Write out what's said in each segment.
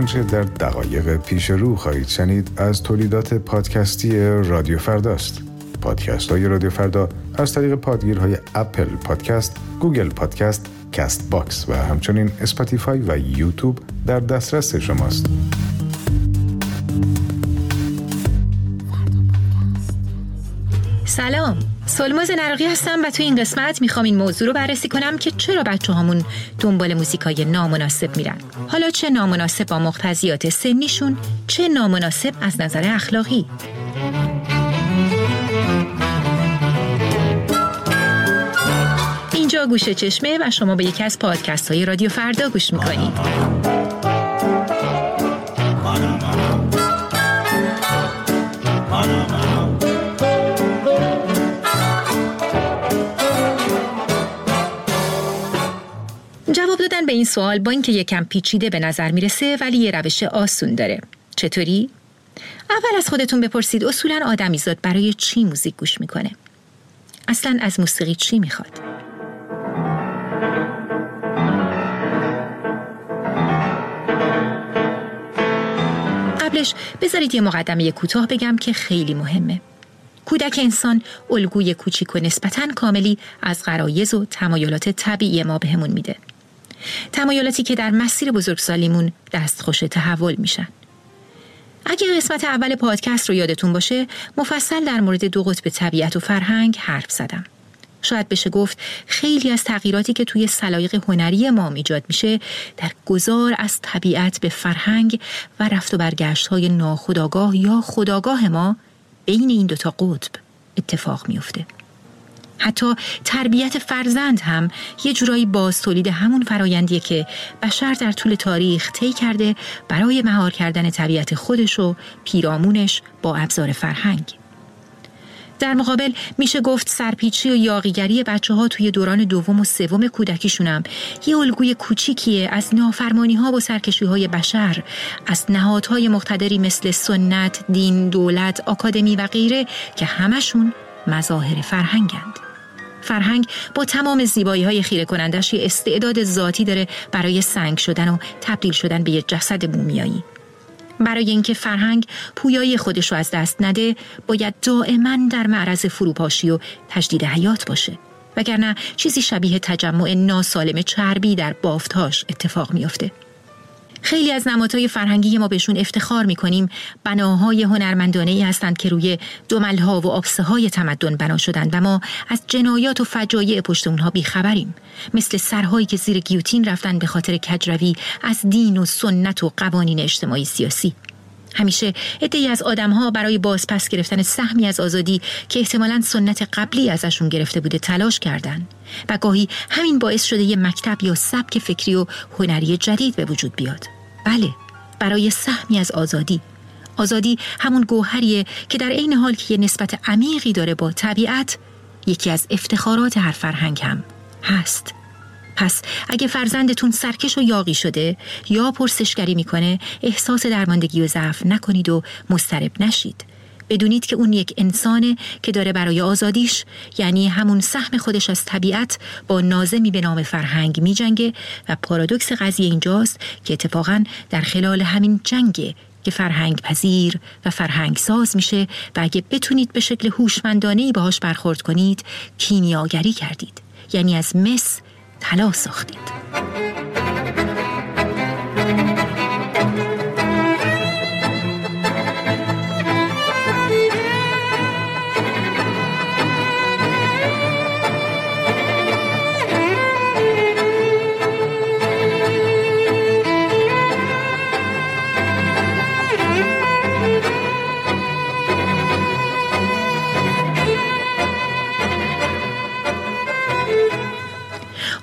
آنچه در دقایق پیش رو خواهید شنید از تولیدات پادکستی رادیو فرداست. پادکست های رادیو فردا از طریق پادگیرهای اپل پادکست، گوگل پادکست، کست باکس و همچنین اسپاتیفای و یوتیوب در دسترس شماست. سلام سلماز نراقی هستم و تو این قسمت می‌خوام این موضوع رو بررسی کنم که چرا بچه همون دنبال موزیکای نامناسب میرن. حالا چه نامناسب با مقتضیات سنیشون چه نامناسب از نظر اخلاقی. اینجا گوشه چشمه و شما به یکی از پادکست های رادیو فردا گوش می‌کنید. دادن به این سوال با اینکه یکم پیچیده به نظر می‌رسه ولی یه روش آسون داره. چطوری؟ اول از خودتون بپرسید اصولا آدمیزاد برای چی موزیک گوش می‌کنه؟ اصلا از موسیقی چی می‌خواد؟ قبلش بذارید یه مقدمه کوتاه بگم که خیلی مهمه. کودک انسان الگوی کوچیک و نسبتا کاملی از غرایز و تمایلات طبیعی ما بهمون میده. تمایلاتی که در مسیر بزرگسالیمون دستخوش تحول میشن. اگه قسمت اول پادکست رو یادتون باشه مفصل در مورد دو قطب طبیعت و فرهنگ حرف زدم. شاید بشه گفت خیلی از تغییراتی که توی سلایق هنری ما ایجاد میشه در گذار از طبیعت به فرهنگ و رفت و برگشت های ناخداگاه یا خداگاه ما بین این دوتا قطب اتفاق میفته. حتی تربیت فرزند هم یه جورایی باز تولید همون فرایندیه که بشر در طول تاریخ طی کرده برای مهار کردن طبیعت خودش و پیرامونش با ابزار فرهنگ. در مقابل میشه گفت سرپیچی و یاقیگری بچه ها توی دوران دوم و سوم کودکیشونم یه الگوی کوچیکیه از نافرمانی ها و سرکشی های بشر از نهادهای مقتدری مثل سنت، دین، دولت، آکادمی و غیره که همشون مظاهر فرهنگند. فرهنگ با تمام زیبایی های خیره کنندش یه استعداد ذاتی داره برای سنگ شدن و تبدیل شدن به یه جسد مومیایی. برای اینکه فرهنگ پویایی خودش رو از دست نده باید دائما در معرض فروپاشی و تجدید حیات باشه وگرنه چیزی شبیه تجمع ناسالم چربی در بافتهاش اتفاق میافته. خیلی از نمادهای فرهنگی ما بهشون افتخار می‌کنیم. بناهای هنرمندانه ای هستند که روی دوملها و آبسه های تمدن بنا شدند و ما از جنایات و فجایع پشت اونها بیخبریم. مثل سرهایی که زیر گیوتین رفتن به خاطر کجروی از دین و سنت و قوانین اجتماعی سیاسی. همیشه ادهی از آدمها برای بازپس گرفتن سهمی از آزادی که احتمالا سنت قبلی ازشون گرفته بوده تلاش کردن و گاهی همین باعث شده یه مکتب یا سبک فکری و هنری جدید به وجود بیاد. بله برای سهمی از آزادی. آزادی همون گوهریه که در عین حال که یه نسبت عمیقی داره با طبیعت یکی از افتخارات هر فرهنگ هم هست. پس اگه فرزندتون سرکش و یاقی شده یا پرسشگری می‌کنه احساس درماندگی و ضعف نکنید و مسترب نشید. بدونید که اون یک انسانه که داره برای آزادیش یعنی همون سهم خودش از طبیعت با نازمی به نام فرهنگ می جنگه و پارادوکس قضیه اینجاست که اتفاقا در خلال همین جنگ که فرهنگ پذیر و فرهنگ ساز میشه و اگه بتونید به شکل هوشمندانه باهاش برخورد کنید کیمیاگری کردید. یعنی از مس طلا ساختید.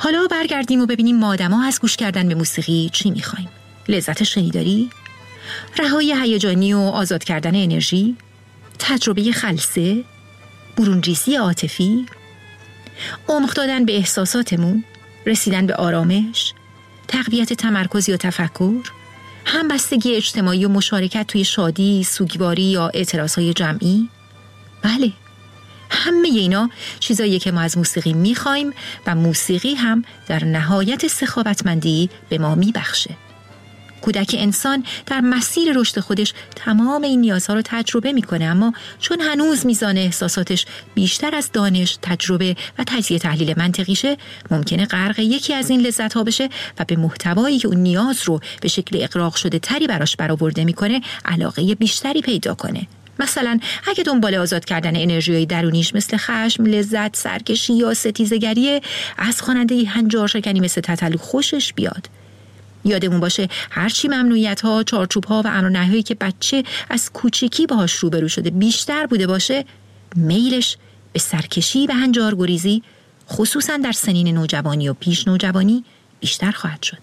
حالا برگردیم و ببینیم ما آدما از گوش کردن به موسیقی چی می‌خوایم. لذت شنیداری؟ رهایی هیجانی و آزاد کردن انرژی؟ تجربه خلصه؟ برونریزی عاطفی؟ عمق دادن به احساساتمون؟ رسیدن به آرامش؟ تقویت تمرکز یا تفکر؟ همبستگی اجتماعی و مشارکت توی شادی، سوگواری یا اعتراضهای جمعی؟ بله. همه اینا چیزایی که ما از موسیقی می‌خوایم و موسیقی هم در نهایت سخاوتمندی به ما میبخشه. کودک انسان در مسیر رشد خودش تمام این نیازها رو تجربه می‌کنه اما چون هنوز میزان احساساتش بیشتر از دانش، تجربه و تجزیه تحلیل منطقیشه ممکنه غرق یکی از این لذت ها بشه و به محتوایی که اون نیاز رو به شکل اقراق شده تری براش برآورده می‌کنه علاقه بیشتری پیدا کنه. مثلا اگه دنبال آزاد کردن انرژی درونیش مثل خشم، لذت، سرکشی یا ستیزگری از خواننده هنجار شکنی مثل تتلو خوشش بیاد. یادمون باشه هرچی ممنوعیت ها، چارچوب ها و امر که بچه از کوچکی باهاش روبرو شده بیشتر بوده باشه میلش به سرکشی و هنجار گریزی خصوصا در سنین نوجوانی و پیش نوجوانی بیشتر خواهد شد.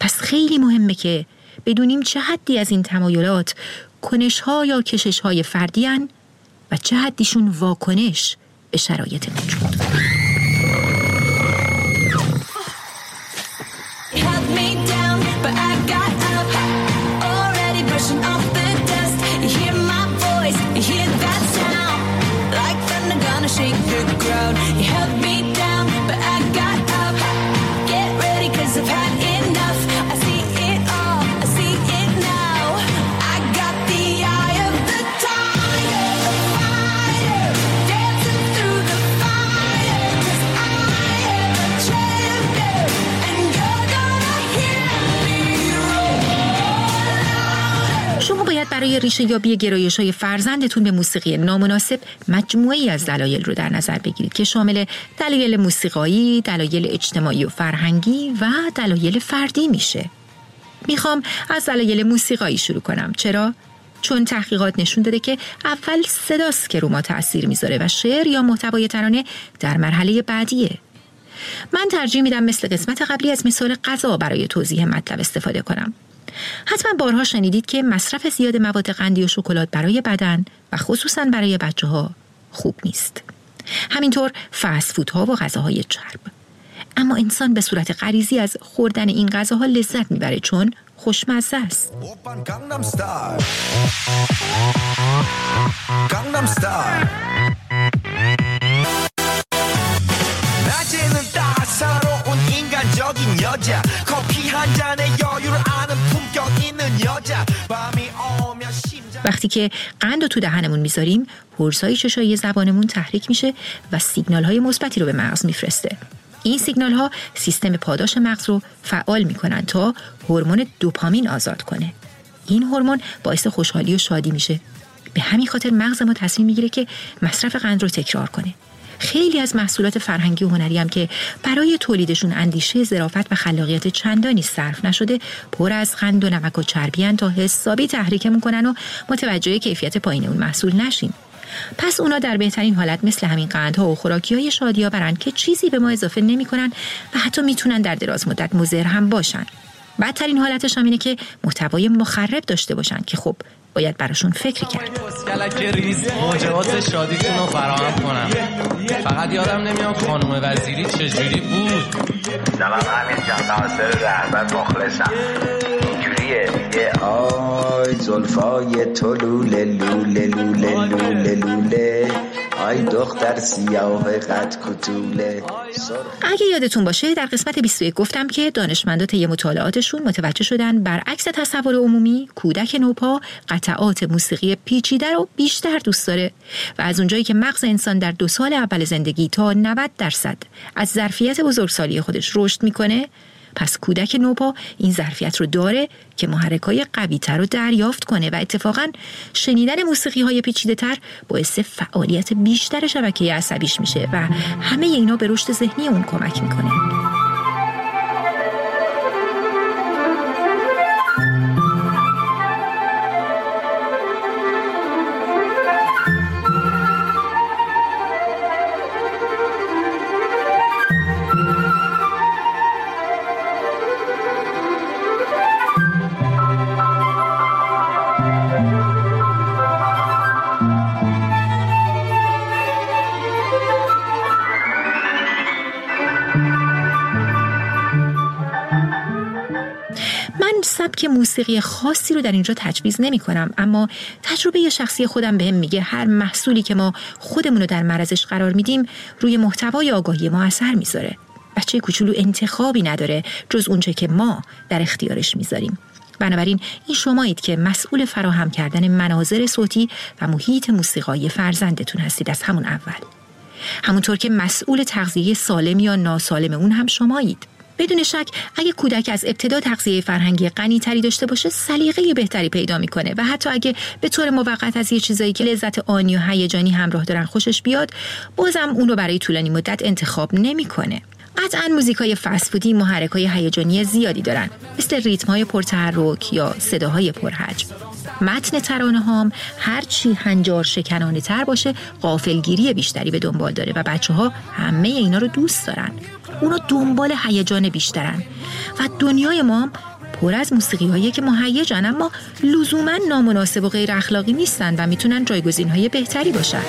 پس خیلی مهمه که بدونیم چه حدی از این تمایلات کنش ها یا کشش های فردی و چه حدیشون واکنش به شرایط موجود. برای ریشه یابی گرایش های فرزندتون به موسیقی نامناسب مجموعی از دلایل رو در نظر بگیرید که شامل دلایل موسیقایی، دلایل اجتماعی و فرهنگی و دلایل فردی میشه. می‌خوام از دلایل موسیقایی شروع کنم. چرا؟ چون تحقیقات نشون داده که اول صداست که رو ما تاثیر می‌ذاره و شعر یا محتوای ترانه در مرحله بعدیه. من ترجیح میدم مثل قسمت قبلی از مثال غذا برای توضیح مطلب استفاده کنم. حتما بارها شنیدید که مصرف زیاد مواد قندی و شکلات برای بدن و خصوصا برای بچه ها خوب نیست. همینطور فست ها و غذاهای چرب. اما انسان به صورت غریزی از خوردن این غذاها لذت می‌بره چون خوشمزه است. وقتی که قند رو تو دهنمون می‌ذاریم هرسای چشایی زبانمون تحریک میشه و سیگنال های مثبتی رو به مغز میفرسته. این سیگنال ها سیستم پاداش مغز رو فعال می‌کنن تا هورمون دوپامین آزاد کنه. این هورمون باعث خوشحالی و شادی میشه. به همین خاطر مغز ما تصمیم می‌گیره که مصرف قند رو تکرار کنه. خیلی از محصولات فرهنگی و هنری هم که برای تولیدشون اندیشه ظرافت و خلاقیت چندانی صرف نشده پر از قند و نمک و چربی تا حسابی تحریکمون کنن و متوجه کیفیت پایین اون محصول نشیم پس اونا در بهترین حالت مثل همین قندها و خوراکی های شادی که چیزی به ما اضافه نمی‌کنن و حتی می‌تونن در دراز مدت مضر هم باشن. بدترین حالتش هم اینه که محتوای مخرب داشته باشن که خب باید براشون فکر کرد. موجبات شادیتون رو فراهم کنم. فقط یادم نمیاد خانم وزیری چجوری بود. سلام همین جان ناصر رهبر مخلصم. اینجوریه میگه آی زلفای تو لوله لوله لوله لوله لوله. آی دختر سیاه قد کتوله. اگه یادتون باشه در قسمت 21 گفتم که دانشمندات یه مطالعاتشون متوجه شدن برعکس تصور عمومی کودک نوپا قطعات موسیقی پیچیده رو بیشتر دوست داره و از اونجایی که مغز انسان در دو سال اول زندگی تا 90 درصد از ظرفیت بزرگسالی خودش رشد می‌کنه پس کودک نوپا این ظرفیت رو داره که محرکای قوی تر رو دریافت کنه و اتفاقا شنیدن موسیقی های پیچیده تر باعث فعالیت بیشتر شبکه عصبیش میشه و همه اینا به رشد ذهنی اون کمک می‌کنه. سبک موسیقی خاصی رو در اینجا تجویز نمی کنم اما تجربه شخصی خودم بهم میگه هر محصولی که ما خودمون رو در معرضش قرار میدیم روی محتوای آگاهی ما اثر می‌ذاره بچه کوچولو انتخابی نداره جز اونچه که ما در اختیارش می‌ذاریم. بنابراین این شمایید که مسئول فراهم کردن مناظر صوتی و محیط موسیقایی فرزندتون هستید از همون اول. همونطور که مسئول تغذیه سالم یا ناسالم اون هم شمایید. بدون شک اگه کودک از ابتدا تغذیه فرهنگی غنی تری داشته باشه سلیقه بهتری پیدا می‌کنه و حتی اگه به طور موقت از یه چیزایی که لذت آنی و هیجانی همراه دارن خوشش بیاد بازم اون رو برای طولانی مدت انتخاب نمی‌کنه. قطعا موزیک های فسفودی محرک های هیجانی زیادی دارن مثل ریتم های پرتحرک یا صداهای پرحجم. متن ترانه هام هرچی هنجار شکنانه تر باشه قافلگیری بیشتری به دنبال داره و بچه ها همه اینا رو دوست دارن. اونا دنبال هیجان بیشترن. و دنیای ما پر از موسیقی هایی که مهیجن اما لزوما نامناسب و غیر اخلاقی نیستن و می‌تونن جایگزین های بهتری باشن.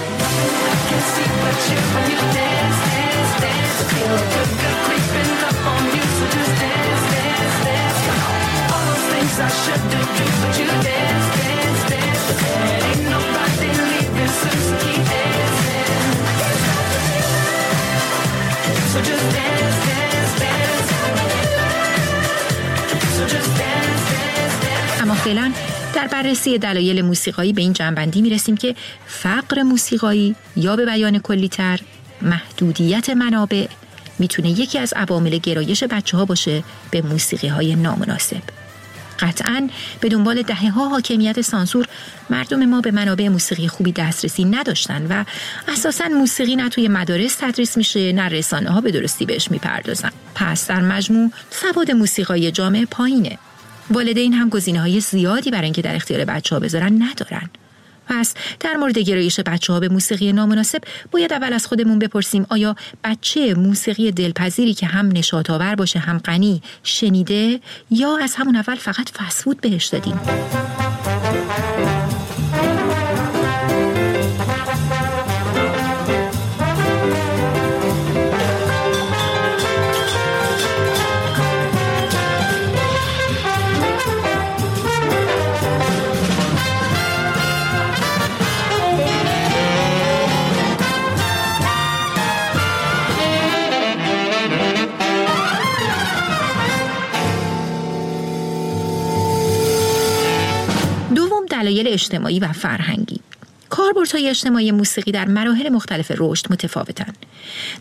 اما فعلا در بررسی دلایل موسیقایی به این جنبندی می رسیم که فقر موسیقایی یا به بیان کلیتر محدودیت منابع می‌تونه یکی از عوامل گرایش بچه ها باشه به موسیقی های نامناسب. قطعا به دنبال دهه ها حاکمیت سانسور مردم ما به منابع موسیقی خوبی دسترسی نداشتن و اساسا موسیقی نه توی مدارس تدریس میشه نه رسانه ها به درستی بهش می‌پردازن. پس در مجموع سواد موسیقای جامعه پایینه. والدین هم گزینه های زیادی برای اینکه در اختیار بچه ها بذارن ندارن. پس در مورد گرایش بچه ها به موسیقی نامناسب باید اول از خودمون بپرسیم آیا بچه موسیقی دلپذیری که هم نشاط آور باشه هم غنی شنیده؟ یا از همون اول فقط فسفود بهش دادیم؟ دلایل اجتماعی و فرهنگی کاربردهای اجتماعی موسیقی در مراحل مختلف رشد متفاوتن.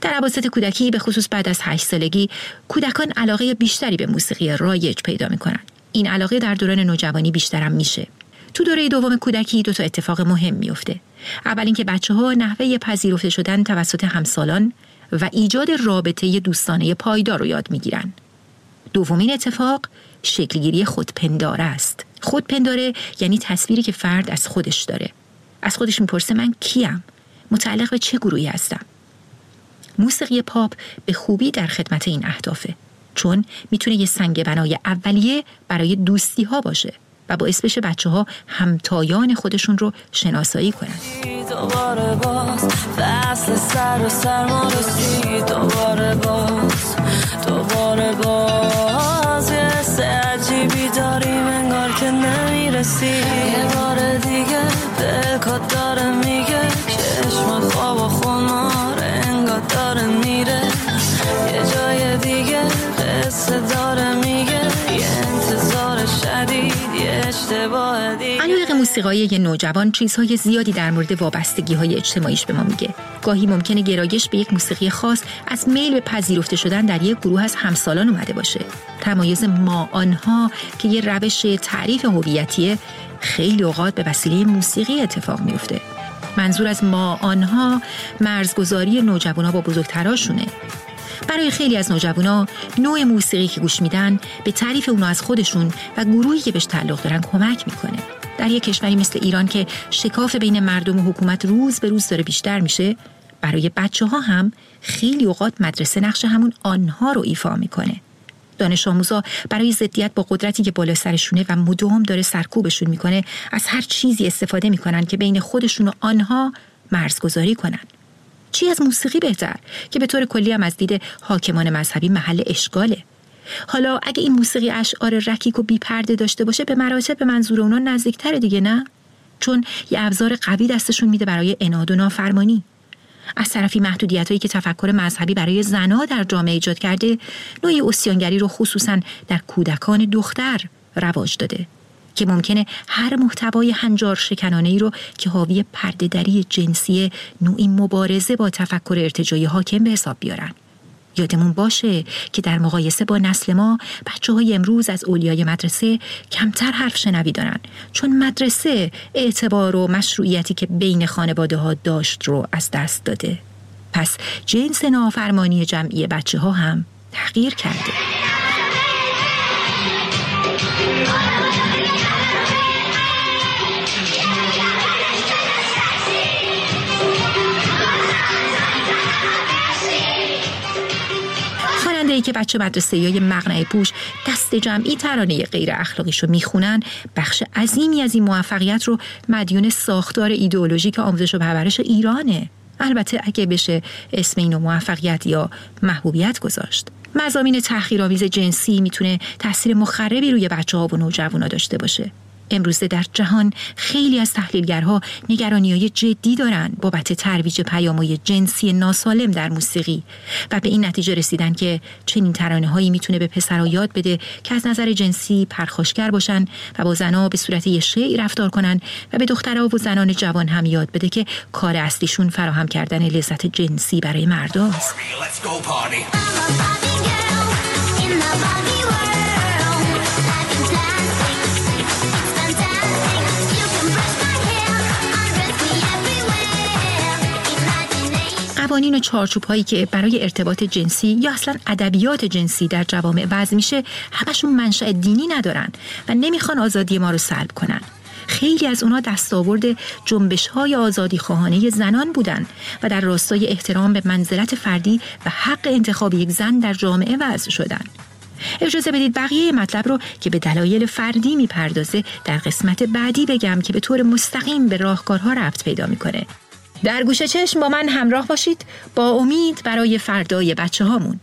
در عواسط کودکی به خصوص بعد از هشت سالگی کودکان علاقه بیشتری به موسیقی رایج پیدا می‌کنن. این علاقه در دوران نوجوانی بیشترم میشه. تو دوره دوم کودکی دو تا اتفاق مهم میفته. اول اینکه بچه ها نحوه پذیرفته شدن توسط همسالان و ایجاد رابطه دوستانه پایدار رو یاد می‌گیرن. دومین اتفاق شکلگیری خودپنداره است. خودپنداره یعنی تصویری که فرد از خودش داره. از خودش می‌پرسه من کیم؟ متعلق به چه گروهی هستم؟ موسیقی پاپ به خوبی در خدمت این اهدافه چون می‌تونه یه سنگ بنای اولیه برای دوستی ها باشه و باعث بشه بچه ها همتایان خودشون رو شناسایی کنن دوباره باز fantasy علایق موسیقایی یه نوجوان چیزهای زیادی در مورد وابستگی های اجتماعیش به ما میگه. گاهی ممکنه گرایش به یک موسیقی خاص از میل به پذیرفته شدن در یک گروه از همسالان اومده باشه. تمایز ما آنها که یه روش تعریف هویتیه خیلی اوقات به وسیله موسیقی اتفاق میفته منظور از ما آنها مرزگذاری نوجوانا با بزرگتراشونه. برای خیلی از نوجوانا نوع موسیقی که گوش میدن به تعریف اونا از خودشون و گروهی که بهش تعلق دارن کمک می‌کنه. در یک کشوری مثل ایران که شکاف بین مردم و حکومت روز به روز داره بیشتر میشه برای بچه ها هم خیلی اوقات مدرسه نقش همون آنها رو ایفا می‌کنه. دانش آموزا برای ضدیت با قدرتی که بالا سرشونه و مدام داره سرکوبشون می‌کنه از هر چیزی استفاده می‌کنن که بین خودشون و آنها مرزگذاری کنن. چی از موسیقی بهتر؟ که به طور کلی هم از دید حاکمان مذهبی محل اشغاله. حالا اگه این موسیقی اشعار رکیک و بیپرده داشته باشه به مراتب به منظور اونا نزدیکتره دیگه نه چون یه ابزار قوی دستشون میده برای اناد و نافرمانی از طرفی محدودیت هایی که تفکر مذهبی برای زنها در جامعه ایجاد کرده نوعی اسیانگری رو خصوصا در کودکان دختر رواج داده که ممکنه هر محتوای هنجار شکنانه ای رو که حاوی پردهدری جنسی نوعی مبارزه با تفکر ارتجایی حاکم به حساب بیارن. یادمون باشه که در مقایسه با نسل ما بچه های امروز از اولیای مدرسه کمتر حرف شنوی دارن. چون مدرسه اعتبار و مشروعیتی که بین خانواده ها داشت رو از دست داده. پس جنس نافرمانی جمعی بچه ها هم تغییر کرده. ای که بچه مدرسه های مغنه پوش دست جمعی ترانه غیر اخلاقیش رو می‌خونن بخش عظیمی از این موفقیت رو مدیون ساختار ایدئولوژیک آموزش و پرورش ایرانه. البته اگه بشه اسم اینو موفقیت یا محبوبیت گذاشت. مزامین تحقیرآمیز جنسی می‌تونه تاثیر مخربی روی بچه ها و نوجوانا داشته باشه. امروزه در جهان خیلی از تحلیلگرها نگرانی های جدی دارند بابت ترویج پیامهای جنسی ناسالم در موسیقی و به این نتیجه رسیدن که چنین ترانه هایی می‌تونه به پسرها یاد بده که از نظر جنسی پرخاشگر باشن و با زنها به صورت یه شعی رفتار کنن و به دخترها و زنان جوان هم یاد بده که کار اصلیشون فراهم کردن لذت جنسی برای مرداست. قوانین و چارچوب هایی که برای ارتباط جنسی یا اصلا ادبیات جنسی در جوامع وضع میشه همشون منشأ دینی ندارن و نمی‌خوان آزادی ما رو سلب کنن. خیلی از اونا دستاورد جنبش های آزادی خواهانه زنان بودن و در راستای احترام به منزلت فردی و حق انتخاب یک زن در جامعه وضع شدن. اجازه بدید بقیه مطلب رو که به دلایل فردی می‌پردازه در قسمت بعدی بگم که به طور مستقیم به راهکارها رفت پیدا می‌کنه. در گوشه چشم با من همراه باشید با امید برای فردای بچه هامون.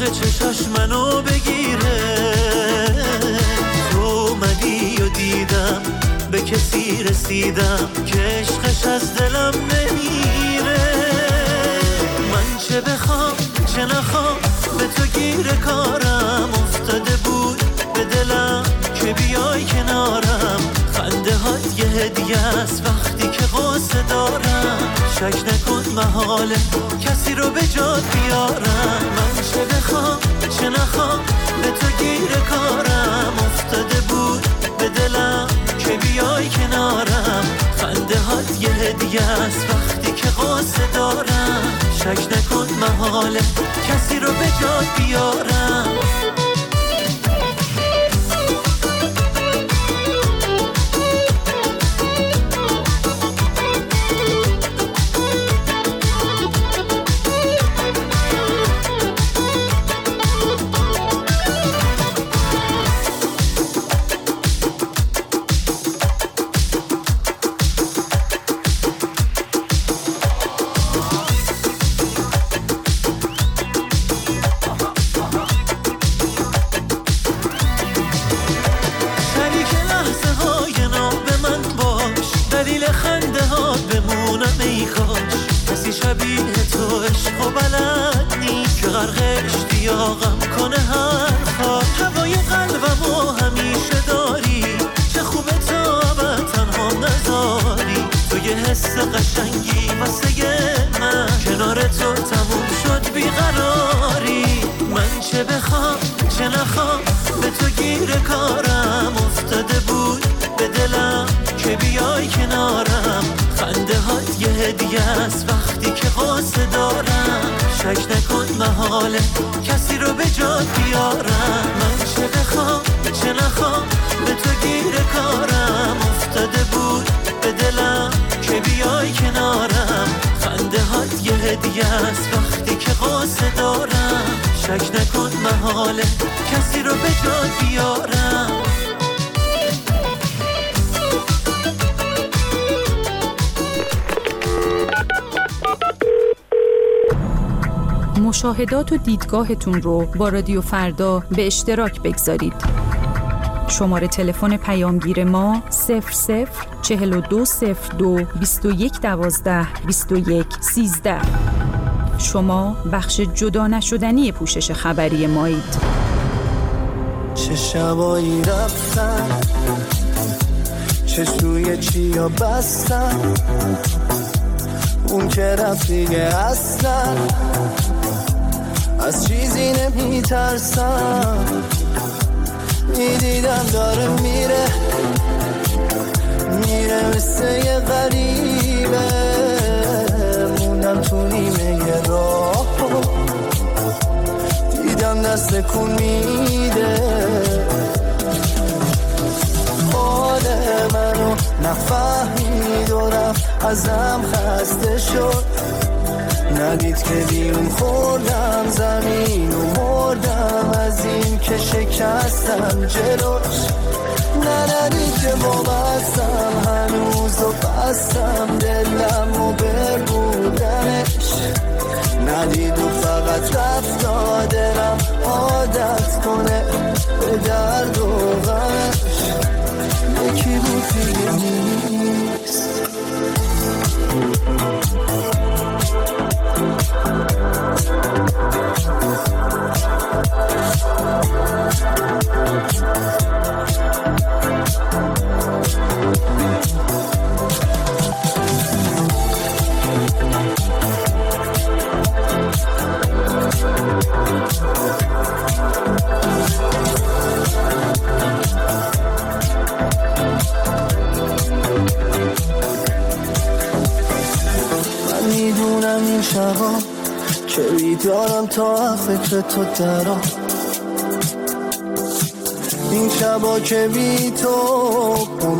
برق چشاش منو بگیره. تو اومدی و دیدم به کسی رسیدم که عشقش از دلم نمیره. چه بخوام چه نخوام به تو گیر کارم. افتاده بود به دلم که بیای کنارم. خنده هات یه هدیه است وقتی که قصه دارم. شک نکن محاله کسی رو به جاد بیارم. من چه بخوام چه نخوام به تو گیر کارم. افتاده بود به دلم که بیای کنارم. خنده هات یه هدیه است وقتی که قصه دارم. شک نکن محاله. کسی رو به جاد بیارم. مشاهدات و دیدگاهتون رو با رادیو فردا به اشتراک بگذارید. شماره تلفن پیامگیر ما 00 4202 21 12 21 13 شما بخش جدا نشدنی پوشش خبری مایید. چه شبایی رفتن چه سوی چیا بستن اون که رفت دیگه اصلا از چیزی نمی ترسم می‌دیدم داره میره. میره مثل یه غریبه. موندم تو نیمه راه. دیدم دست کن میده. حال منو نفهمید و رفت ازم خسته شد. ندید که بیرون خوردم زمین و مردم از این که شکستم جلوش ندید که بستم هنوز و بستم دلم و بودنش ندید و فقط رفت دلم عادت کنه به درد و غمش. یکی بود دیگه نیست من بیدارم تا فکر تو درام این شبا که بی تو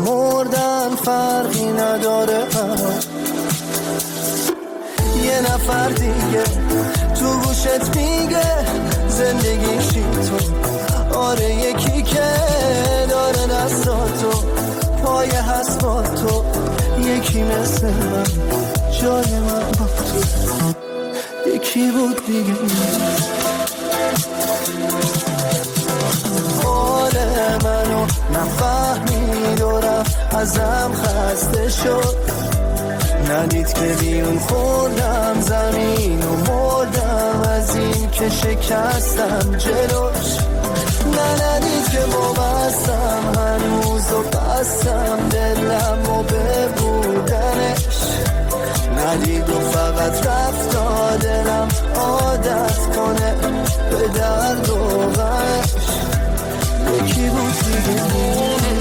مردن فرقی نداره. یه نفر دیگه تو گوشت میگه زندگیشی تو؟ آره یکی که داره دستاتو پای هست با تو یکی مثل من جای من با تو. یکی بود دیگه؟ حال منو نفهمید و رفت ازم خسته شد. ندید که بیون خوردم زمین و مردم از این که شکستم جلوش. نه ندید که بستم هنوز و بستم دلم و ندید و فقط رفت دلم عادت کنه به درد و یکی بود دیگه مالی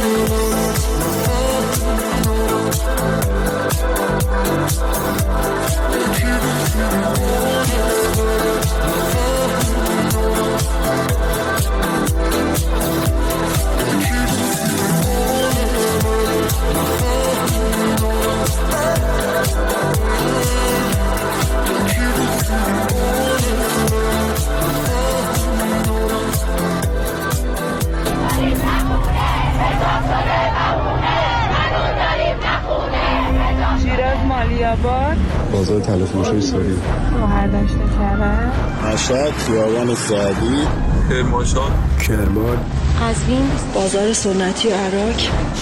آباد. بازار تلفروش های ساری شوهر داشته کرد مشهد خیابان سعدی. کرمانشاه. کرمان. قزوین بازار سنتی و عراق.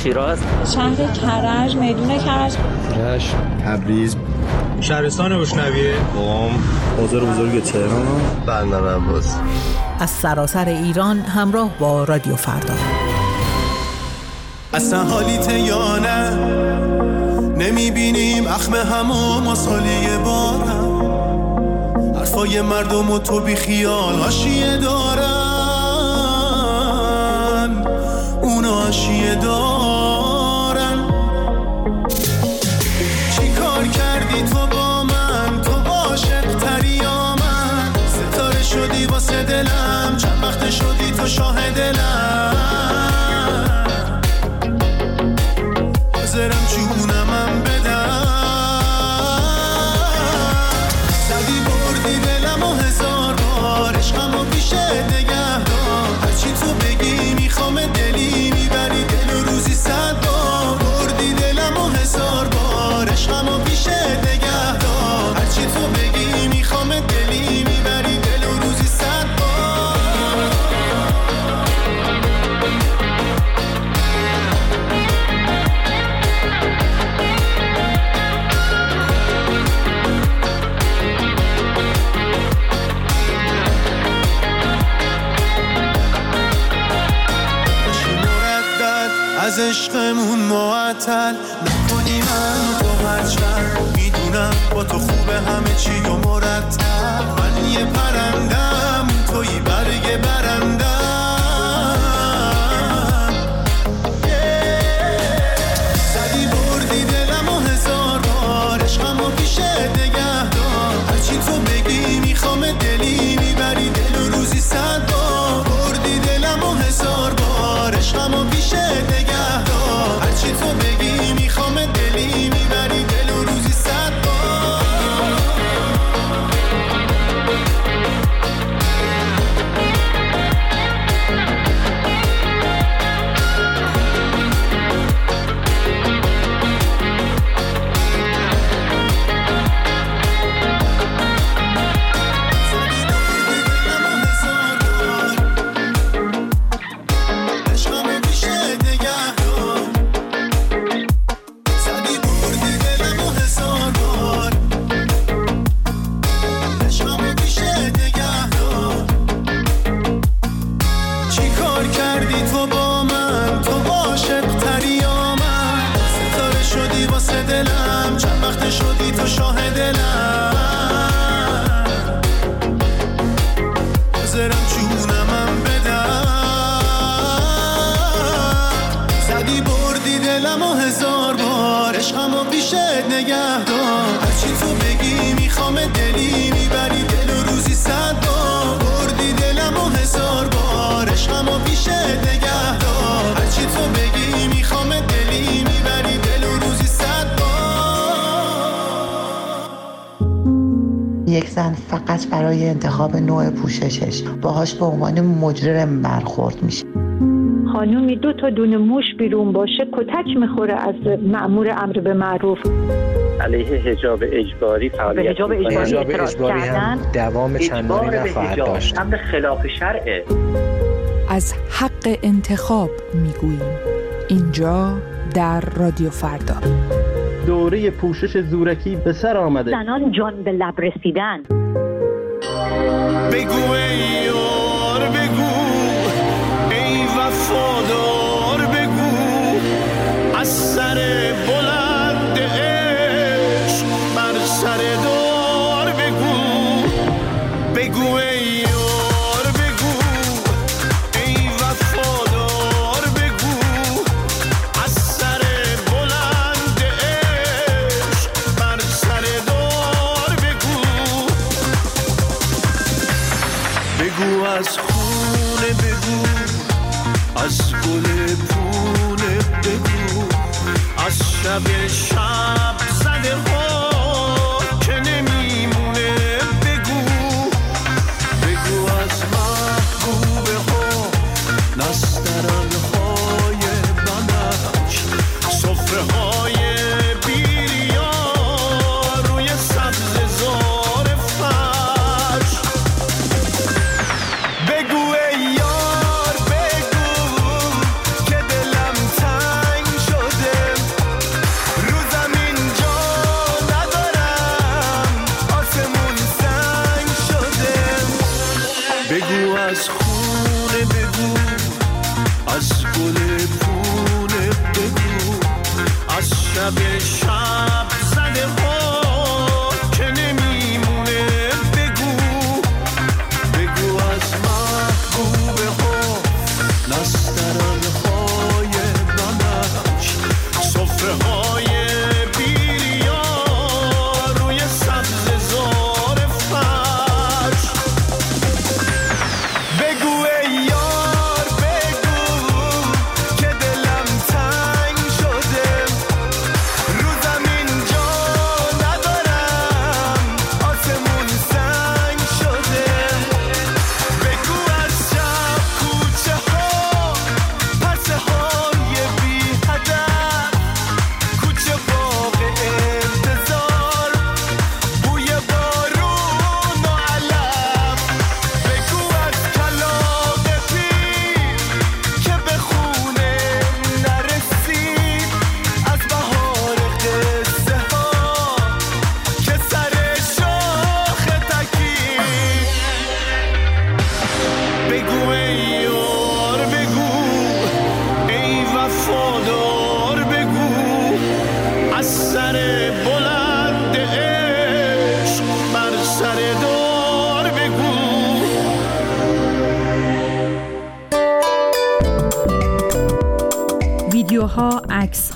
شیراز. شهر کرج میدون کرج. رشت تبریز. شهرستان بشنویه قم بازار بزرگ تهران بندر عباس. از سراسر ایران همراه با رادیو فردا. اصلا حالیت یا نه نمی‌بینیم اخم همو مسالی بارم. حرفای مردم و تو بی خیال آشیه دارن. اونا آشیه دارن. دلم. چند وقت شدی تو شاه دلم. عشقمون معطل. نکنی من تو هرچند می‌دونم با تو خوبه همه چی و مرتب. من یه پرنده زن فقط برای انتخاب نوع پوششش. باهاش به عنوان مجرم برخورد میشه. خانومی دو تا دون موش بیرون باشه کتک می‌خوره از معمور امر به معروف. علیه حجاب اجباری فعالیت حجاب اجباری, حجاب اجباری هم دوام چندانی نخواهد داشت. هم خلاف شرعه. از حق انتخاب می‌گوییم. اینجا در رادیو فردا. دوره پوشش زورکی به سر آمده. زنان جان به لب رسیدن. بگو گل پونه بگو. از شب شب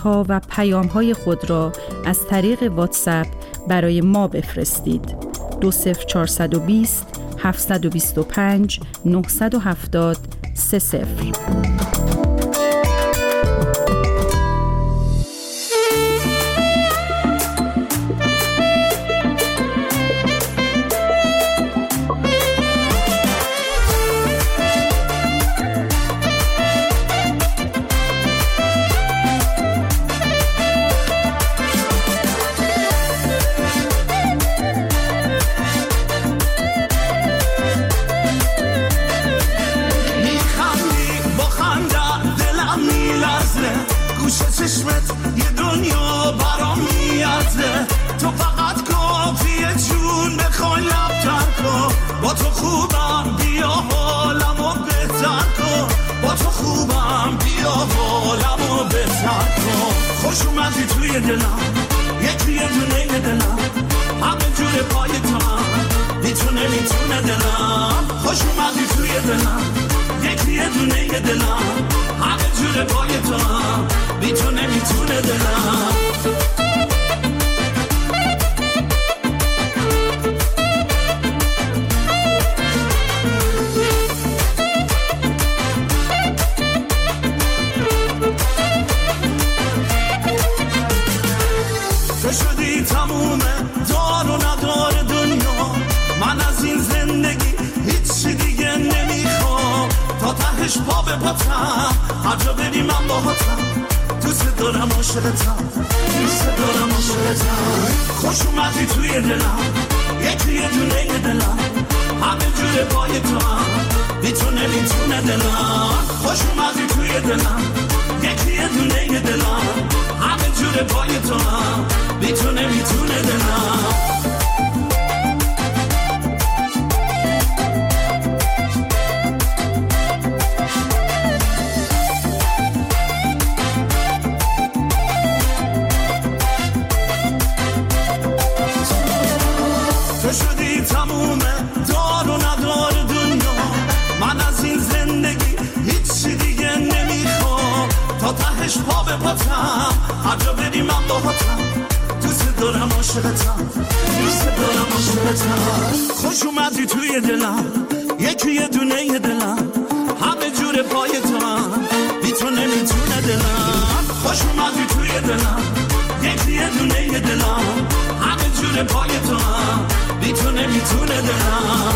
ها و پیام های خود را از طریق واتساپ برای ما بفرستید. 20420 725 970 30 تهش پا به پاتم هر بری من باهاتم دوست دارم عاشقتم. دوست دارم عاشقتم. خوش اومدی توی دلم. یکی یه دونه دلم. همه جور پای تو می‌تونه می‌تونه دلم. خوش اومدی توی دلم. یکی یه دونه دلم. همه جور پای تو می‌تونه می‌تونه دلم. پاتم هر بری من باهاتم دوست دارم عاشقتم. دوست دارم عاشقتم. خوش اومدی توی دلم. یکی یه دونه دلم. همه جور پای تو هم می‌تونه می‌تونه دلم. خوش اومدی توی دلم. یکی یه دونه دلم. همه جور پای تو هم می‌تونه می‌تونه دلم.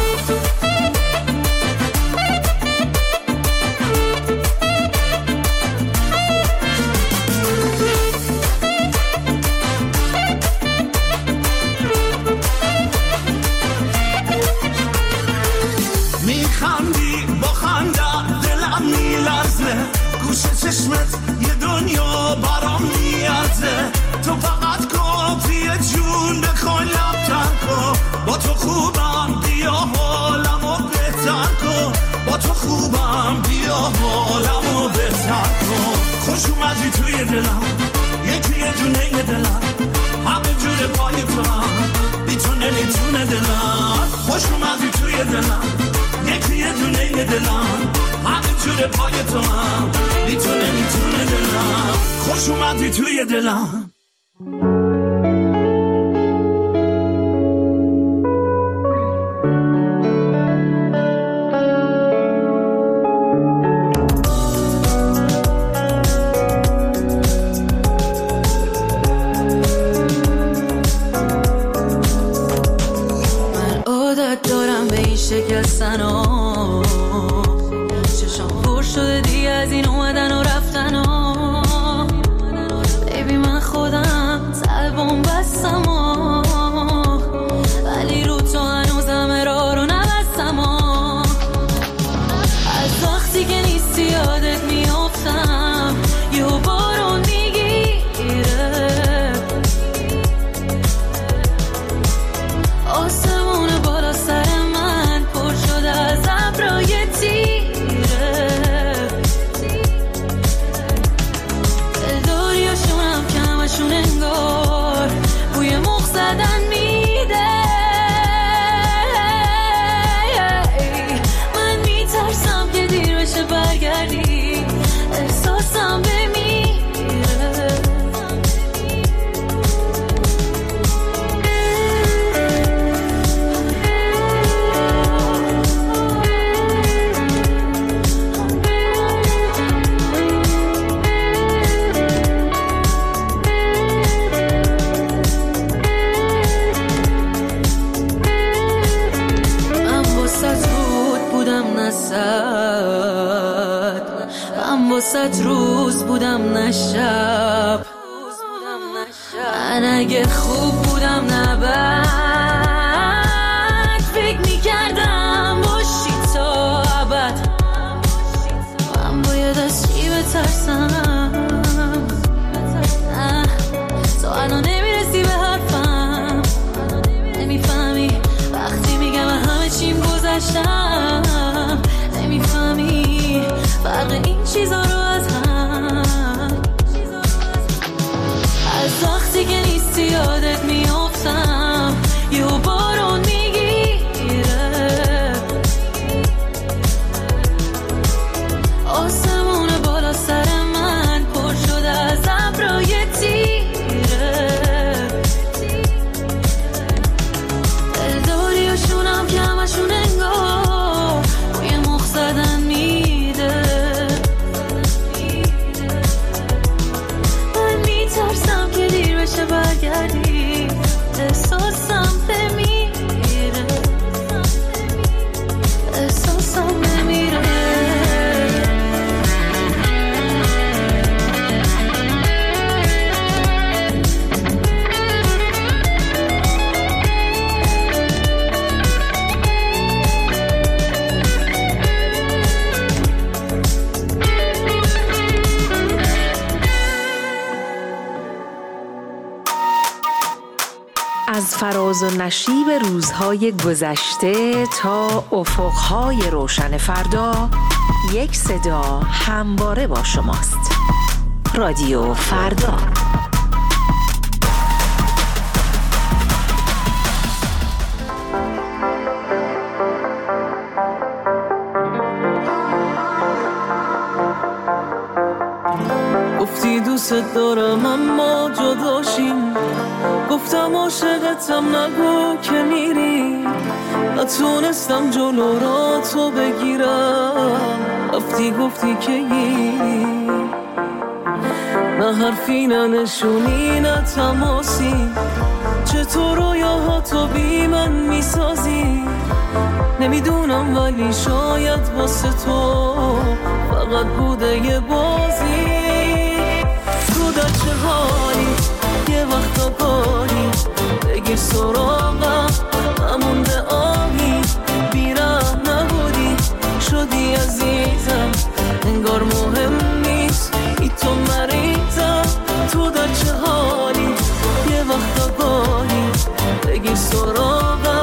گوش چشمت یه دنیا برام میارزه. تو فقط کافیه جون بخوای لبتر کن. با تو خوبم بیا حالمو بهتر کن. با تو خوبم بیا حالمو بهتر کن. خوش اومدی توی دلم. یکی یه دونه دلم. همه جور پای تو هم. می‌تونه می‌تونه دلم. خوش اومدی توی دلم. یکی یه دونه دلم. همه جور پای تو هم. می‌تونه می‌تونه دلم. خوش اومدی توی دلم. se vaya a ir. از و نشیب روزهای گذشته تا افقهای روشن فردا. یک صدا همواره با شماست. رادیو فردا. نتونستم جلو را تو بگیرم. رفتی گفتی که گیری نه حرفی نه نشونی نه تماسی. چطور رویاها تو بی من می‌سازی؟ نمی‌دونم ولی شاید واسه تو فقط بوده یه بازی. تو در چه حالی؟ یه وقتا گاهی بگیر سراغم. نمونده آهی بیرم نبودی شدی عزیزم انگار مهم نیست. ای تو مریضم تو در چه حالی؟ یه وقتا گاهی بگیر سراغم.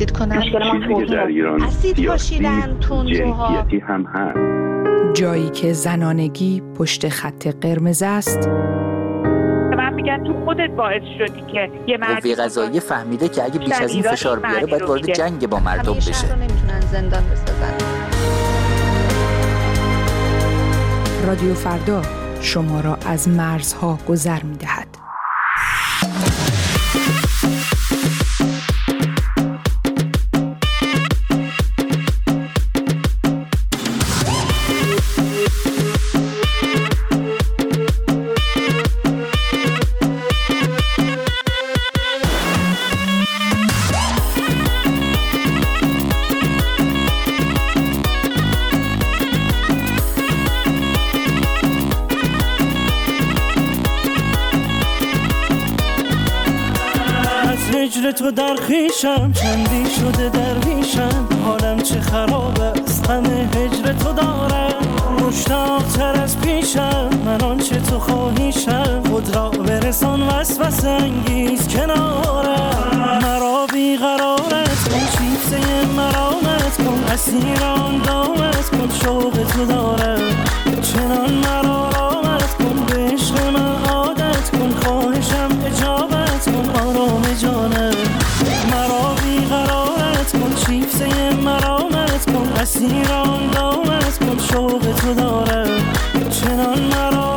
تهدید کنن چیزی که در ایران اسید پاشیدن تندروها هم هست. جایی که زنانگی پشت خط قرمز است. من میگن تو خودت باعث شدی که یه مرد قوه قضاییه فهمیده که اگه بیش از این فشار بیاره باید وارد جنگ با مردم بشه. نمی‌تونن زندان بسازن. رادیو فردا شما را از مرزها گذر می در خیشم چندی شده درویشم حالم چه خراب است غم هجر تو دارم. مشتاق تر از پیشم من آنچه تو خواهیشم. خود را برسان وسوسه انگیز کنارم. مرا بیقرارت کن شیفته مرامت کن. اسیر آن دامت کن شوق تو دارم. چنان مرا شیفته مرامت کن اسیر آن دامت کن شوق تو دارم. چنان مرا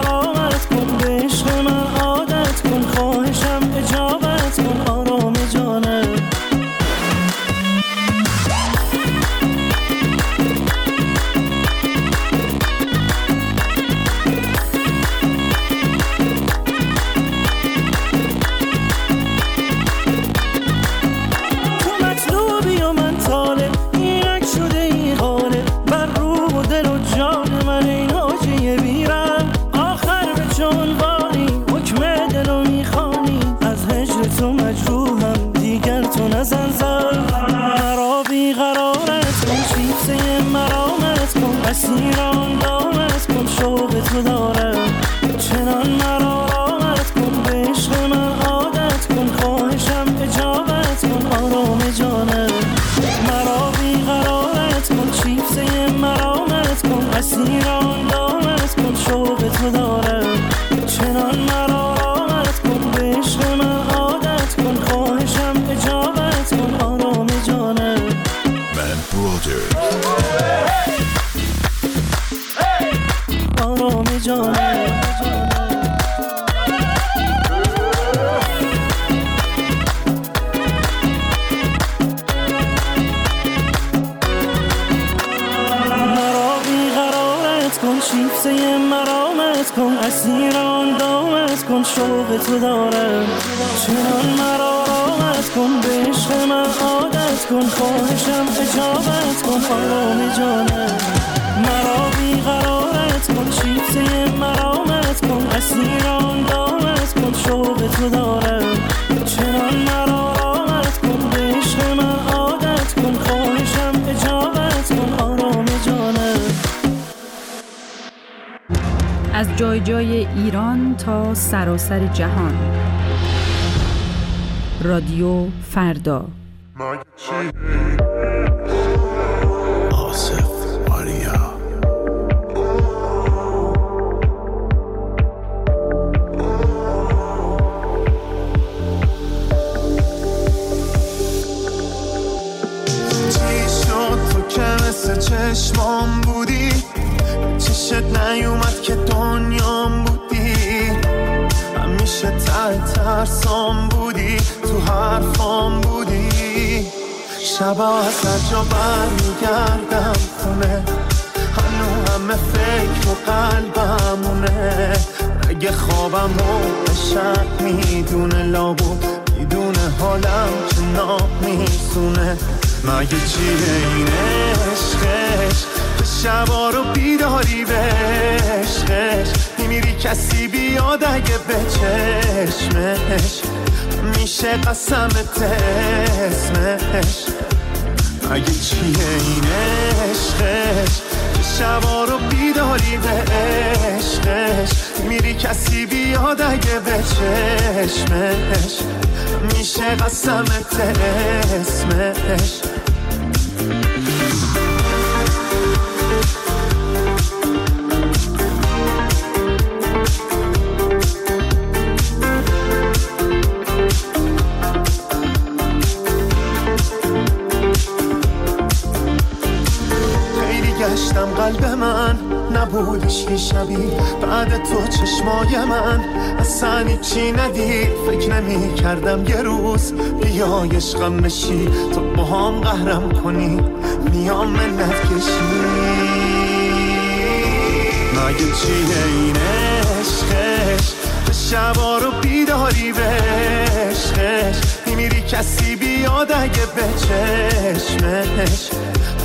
جای ایران تا سراسر جهان. رادیو فردا. شبا از جا برمیگردم خونه. هنو همه فکر و قلبمونه. اگه خوابم رو می‌دونه لابو می‌دونه حالم که میسونه. مگه چیه این عشقش؟ به شبا رو بیداری به عشقش میمیری کسی بیاد اگه به چشمش. میشه قسمت اسمش مگه چیه این عشقش شبا رو بیداری به عشقش. میری کسی بیاد اگه به چشمش میشه قسمت اسمش. نبودش یه شبی. بعد تو چشمای من اصلا چی ندید. فکر نمی کردم یه روز بیای عشقم بشی تو با هم قهرم کنی میام منت کشی. مگه چیه این عشقش؟ به شبا رو بیداری به عشقش. میمیری کسی بیاد اگه به چشمش.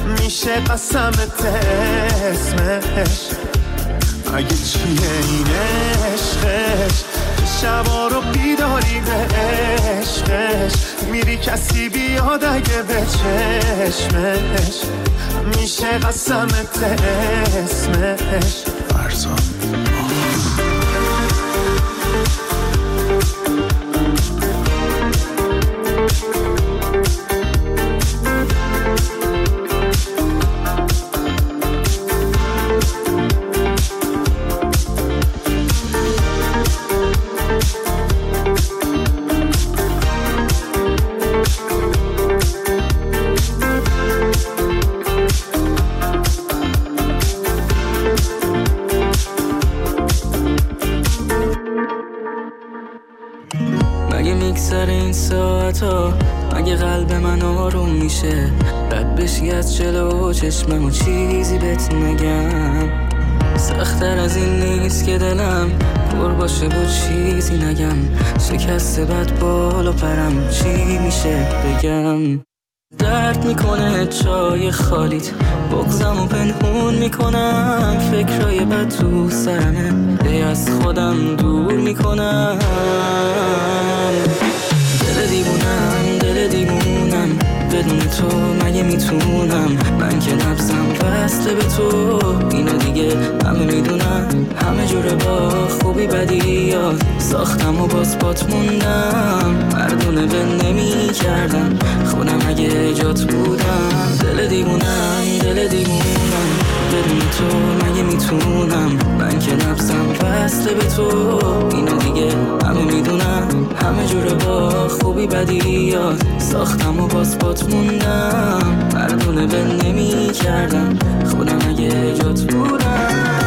میشه قسمت اسمش. اگه چیه این عشقش؟ شبا رو بیداری به عشقش. میری کسی بیاد اگه به چشمش. میشه قسمت اسمش. فرزان چشمم چیزی بهت نگم. سختتر از این نیست که دلم پر باشه و چیزی نگم. شکسته بد بال و پرم چی میشه بگم؟ درد می‌کنه چای خالیت بغزم و پنهون می‌کنم. فکرای بد تو سرمه دی از خودم دور می‌کنم. بدون تو؟ مگه می‌تونم؟ من که نبزم وصله به تو. اینو دیگه همه می‌دونم همه جوره با خوبی بدی یاد. ساختم و باز بات موندم. مردونه به نمی کردم خودم اگه جات بودم. دل دیوونم دل دیوونم بدون تو مگه می‌تونم؟ من که نبزم وصله به تو. اینو دیگه همه می‌دونم همه جوره با خوبی بدی یاد. ساختم و باز بات موندم. مردونه به نمی کردم خودم اگه جات بودم.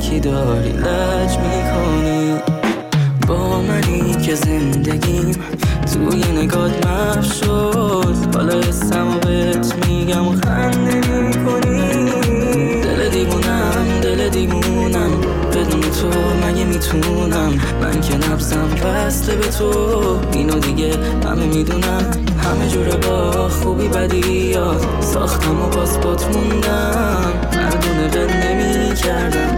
کی داری لج می‌کنی؟ با منی که زندگیم توی نگات محو شد. حالا اسم و بهت میگم و خنده می‌کنی. دل دیوونم دل دیوونم. بدون تو مگه می‌تونم؟ من که نبزم وصله به تو. اینو دیگه همه می‌دونم همه جوره با خوبی بدی یاد. ساختم و باز بات موندم. مردونه به نمی کردم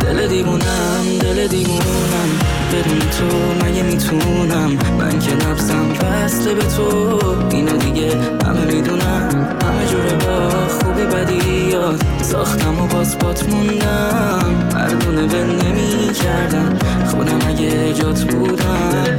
دل دیوونم دل دیوونم. بدون تو مگه می‌تونم من که نبزم وصله به تو. اینو دیگه همه می‌دونم همه جوره با خوبی بدی یاد. ساختم و باز بات موندم. مردونه به نمی کردم خودم اگه جات بودم.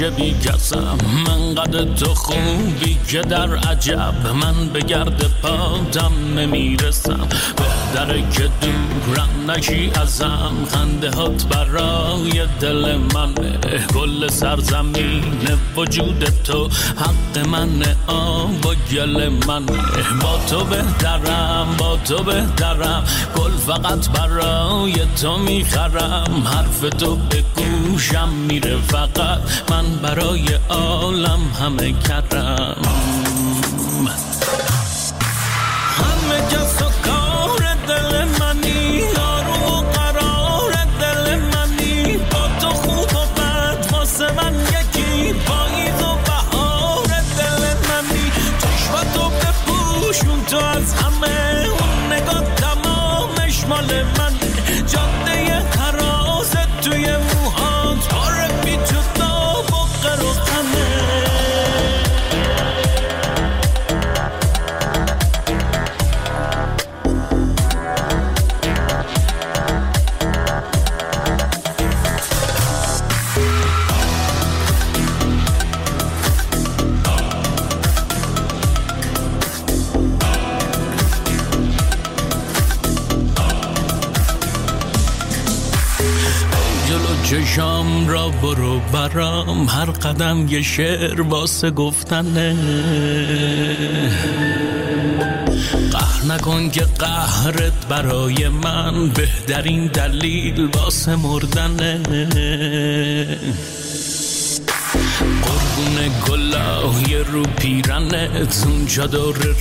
چه بی کسم من قد تو خوبی که در عجب. من به گرد پاتم نمی‌رسم. که دورم نشی ازم خنده هات برای دل من. گل سرزمین وجود تو حق من آب و گل من. با تو بهترم با تو بهترم. گل فقط برای تو می‌خرم. حرف تو به گوشم میره. فقط من برای عالم همه کرم. چشام را برو برام. هر قدم یه شعر واسه گفتنه. قهر نکن که قهرت برای من. بهترین دلیل واسه مردنه. رو پیرنت اون چادر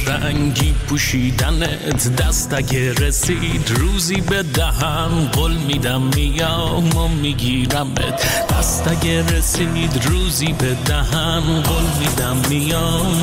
رنگی پوشیدنت. دست اگه رسید روزی به دهن قول میدم میام و میگیرمت. دست اگه رسید روزی به دهن قول میدم میام.